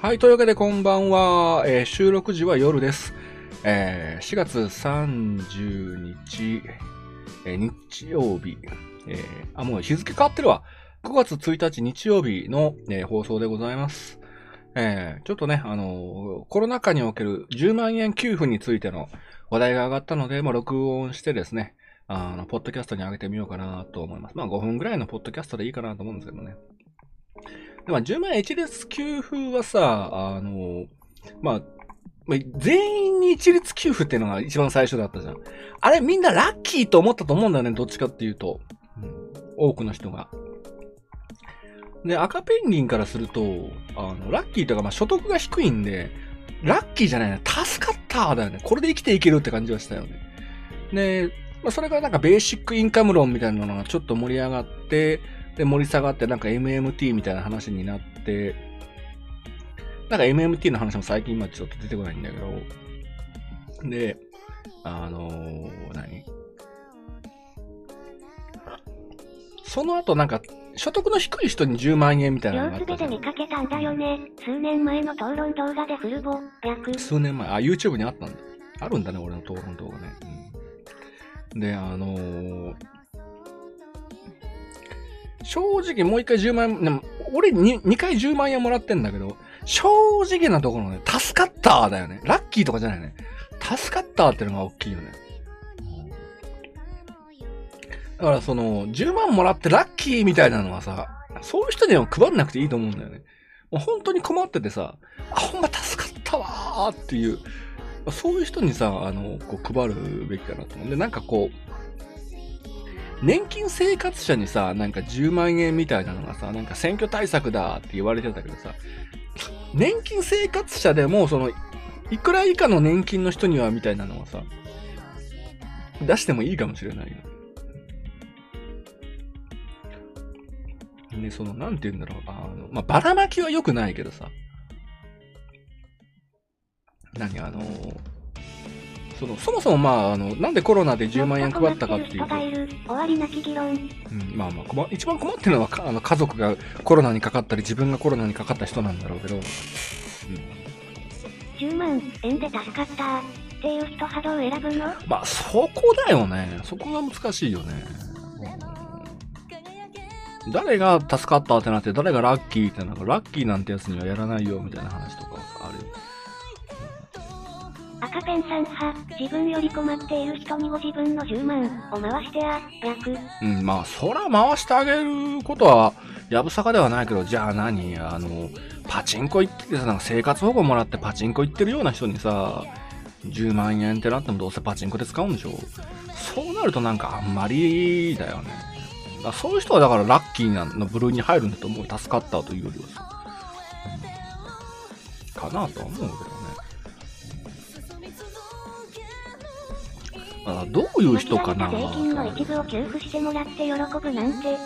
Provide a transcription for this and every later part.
はい、というわけでこんばんは。えー収録時は夜です。えー4月30日、えー日曜日、えーあ、もう日付変わってるわ。9月1日日曜日の、えー放送でございます。えーちょっとね、あのーコロナ禍における10万円給付についての話題が上がったので、まあ、録音してですね、あの、ポッドキャストに上げてみようかなと思います。まあ、5分ぐらいのポッドキャストでいいかなと思うんですけどね。でまあ、10万円一律給付はさ、あの、まあ、まあ全員に一律給付っていうのが一番最初だったじゃん。あれみんなラッキーと思ったと思うんだよね、どっちかっていうと。うん多くの人が。で、赤ペンギンからすると、あの、ラッキーとか、まあ、所得が低いんで、ラッキーじゃないな、助かっただよね。これで生きていけるって感じはしたよね。で、まあ、それがなんかベーシックインカム論みたいなのがちょっと盛り上がって、で、盛り下がって、なんか MMT みたいな話になって、なんか MMT の話も最近今ちょっと出てこないんだけど、で、あのー何？その後なんか、所得の低い人に10万円みたいなのがあったじゃん見かけたんだよね。数年前の討論動画でフルボ、略。数年前、あ、YouTube にあったんだ。あるんだね、俺の討論動画ね。うん、で、あのー正直もう一回10万円、でも俺に2回10万円もらってんだけど、正直なところね、助かっただよね。ラッキーとかじゃないね。助かったってのが大きいよね。だからその、10万もらってラッキーみたいなのはさ、そういう人には配んなくていいと思うんだよね。もう本当に困っててさ、あ、ほんま助かったわーっていう、そういう人にさ、あの、こう配るべきかなと思うんで、なんかこう、年金生活者にさ、なんか10万円みたいなのがさ、なんか選挙対策だって言われてたけどさ、年金生活者でも、その、いくら以下の年金の人にはみたいなのはさ、出してもいいかもしれないよ。で、その、なんて言うんだろう、あの、まあ、ばらまきは良くないけどさ、何あのその、そもそもまあ、あの、なんでコロナで10万円配ったかっていうと。うん、まあまあ困、一番困ってるのはかあの家族がコロナにかかったり、自分がコロナにかかった人なんだろうけど、うん、10万円で助かった。っていう人波動を選ぶの？まあ、そこだよね。そこが難しいよね。うん誰が助かったってなって、誰がラッキーってなんか、ラッキーなんてやつにはやらないよみたいな話とかあるよ。赤ペンさん派。自分より困っている人にご自分の10万を回してや、略。うん、まあ、そら回してあげることは、やぶさかではないけど、じゃあ何？あの、パチンコ行っててさ、なんか生活保護もらってパチンコ行ってるような人にさ、10万円ってなってもどうせパチンコで使うんでしょそうなるとなんかあんまりだよね。だそういう人はだからラッキーなの部類に入るんだと思う。助かったというよりはさ。かなとは思うけどね。だからどういう人かな税金の一部を給付してもらって喜ぶなんて。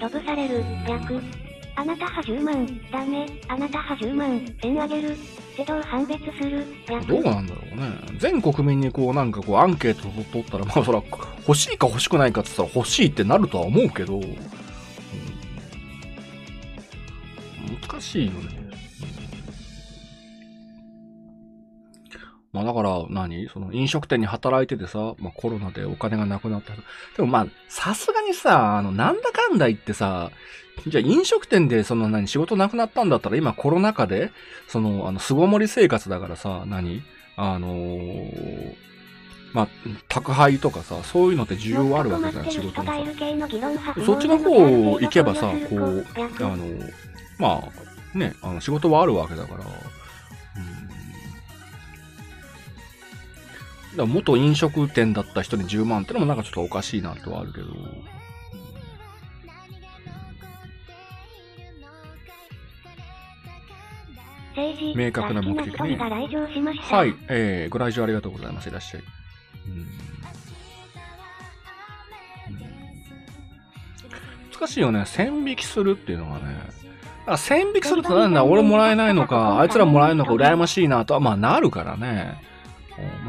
ロブされる、略。あなた派10万、ダメ。あなた派10万、円あげる。ってどう判別する、略。どうなんだろうね。全国民にこうなんかこうアンケートを取ったら、まあそら欲しいか欲しくないかって言ったら欲しいってなるとは思うけど、うん難しいよね。まあだから何？その飲食店に働いててさ、まあコロナでお金がなくなった人。でもまあ、さすがにさ、あの、なんだかんだ言ってさ、じゃあ飲食店でその何？仕事なくなったんだったら今コロナ禍で、その、あの、巣ごもり生活だからさ、何？あのーまあ、宅配とかさ、そういうのって需要あるわけじゃん、仕事のさ。そっちの方行けばさ、こう、略あの、まあ、ね、あの仕事はあるわけだから、だ元飲食店だった人に10万ってのもなんかちょっとおかしいなとはあるけど、明確な目的ね。はい、えー、ご来場ありがとうございます。いらっしゃい。うん難しいよね。線引きするっていうのがね。だから線引きするとなんだ、俺もらえないのか、あいつらもらえるのか羨ましいなとは、まあなるからね。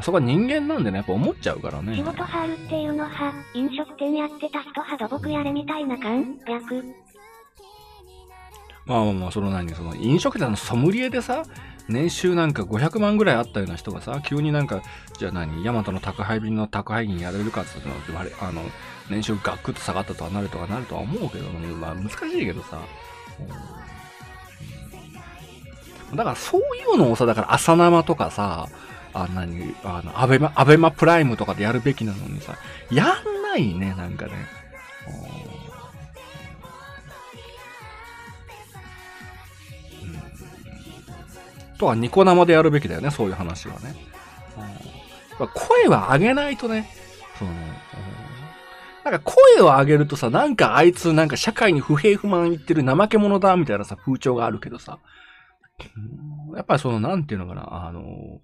あ、そこは人間なんでね、やっぱ思っちゃうからね仕。事派あるっていうの派、飲食店やってた人派土木やれみたいな感？略。まあまあまあ、その何、その飲食店のソムリエでさ、年収なんか500万ぐらいあったような人がさ、急になんか、じゃあ何、ヤマトの宅配便の宅配員やれるかって言われ、あの、年収ガクッと下がったとはなるとはなるとは思うけどね、まあ難しいけどさ。だからそういうのをさ、だから朝生とかさ、あ、何、あの、アベマ、アベマプライムとかでやるべきなのにさ、やんないね、なんかね。とはニコ生でやるべきだよね、そういう話はね。うん、声は上げないとね、その、うん、なんか声を上げるとさ、なんかあいつなんか社会に不平不満言ってる怠け者だみたいなさ、風潮があるけどさ、やっぱりその、なんていうのかな、あの、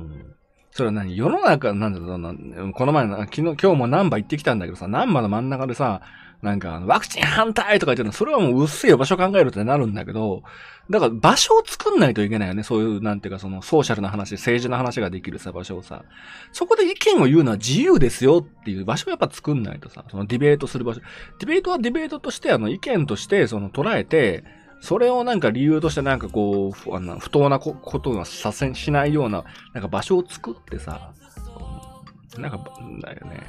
うん、それは何？世の中、なんだろうな、この前、昨日、今日もナンバ行ってきたんだけどさ、ナンバの真ん中でさ、なんか、ワクチン反対とか言ってるの、それはもう薄いよ、場所考えるってなるんだけど、だから場所を作んないといけないよね。そういう、なんていうか、その、ソーシャルな話、政治の話ができるさ、場所をさ。そこで意見を言うのは自由ですよっていう場所をやっぱ作んないとさ、そのディベートする場所。ディベートはディベートとして、あの、意見として、その、捉えて、それをなんか理由としてなんかこう、あの不当なことがさせしないような、なんか場所を作ってさ、なんか、だよね。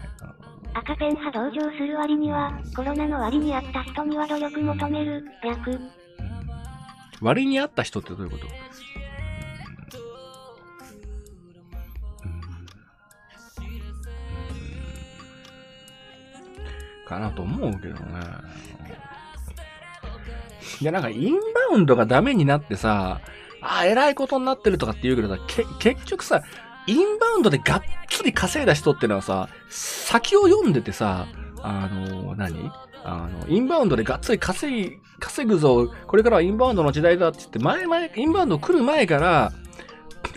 赤ペン派同情する割には、コロナの割にあった人には努力求める、略。割にあった人ってどういうこと？かなと思うけどね。いや、なんかインバウンドがダメになってさ、ああ、偉いことになってるとかって言うけどさ、け、結局さ、インバウンドでがっつり稼いだ人ってのはさ、先を読んでてさ、あの、何？あの、インバウンドでがっつり稼い、稼ぐぞ、これからはインバウンドの時代だって言って、前々、インバウンド来る前から、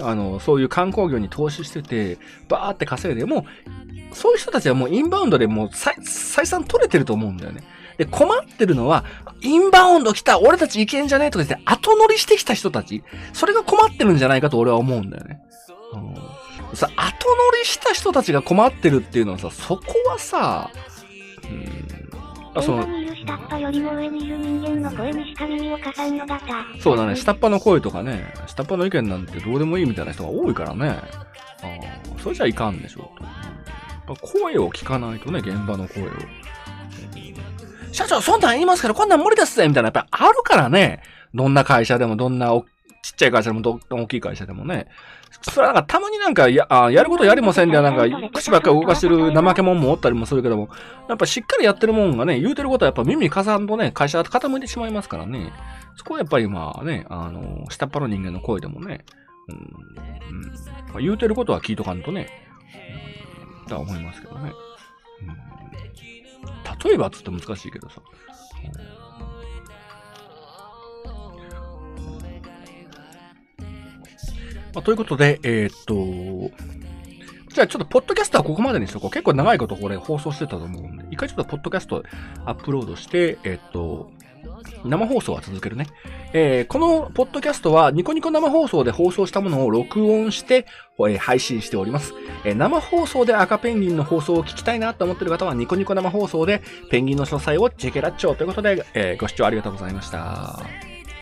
あの、そういう観光業に投資してて、バーって稼いで、もう、そういう人たちはもうインバウンドでもう採算取れてると思うんだよね。で、困ってるのは、インバウンド来た、俺たち行けんじゃねえとか言って後乗りしてきた人たち。それが困ってるんじゃないかと俺は思うんだよね。うん、さ、後乗りした人たちが困ってるっていうのはさ、そこはさ、うん、あ、その、にいる下っ端よりも上にいる人間の声にしか耳をんの。そうだね、下っ端の声とかね、下っ端の意見なんてどうでもいいみたいな人が多いからね。あそれじゃいかんでしょうと。声を聞かないとね、現場の声を。社長、そんなん言いますから、こんなん無理ですぜみたいな、やっぱりあるからね。どんな会社でも、どんなちっちゃい会社でも、ど大きい会社でもね。それはなんかたまになんかや、あやることやりませんで、なんか口ばっかり動かしてる怠け者もおったりもするけども、やっぱしっかりやってるもんがね、言うてることはやっぱ耳かさんとね、会社が傾いてしまいますからね。そこはやっぱりまあね、あの、下っ端の人間の声でもね、うん、うん、言うてることは聞いとかんとね、うん、とは思いますけどね。うん、例えばつって難しいけどさ。まあ、ということで、えー、っと、じゃあちょっと、ポッドキャストはここまでにしとこう。結構長いことこれ放送してたと思うんで、一回ちょっとポッドキャストアップロードして、えー、っと、生放送は続けるね。えー、このポッドキャストはニコニコ生放送で放送したものを録音して、えー、配信しております、えー。生放送で赤ペンギンの放送を聞きたいなと思っている方はニコニコ生放送でペンギンの詳細をチェケラッチョということで、え、ご視聴ありがとうございました。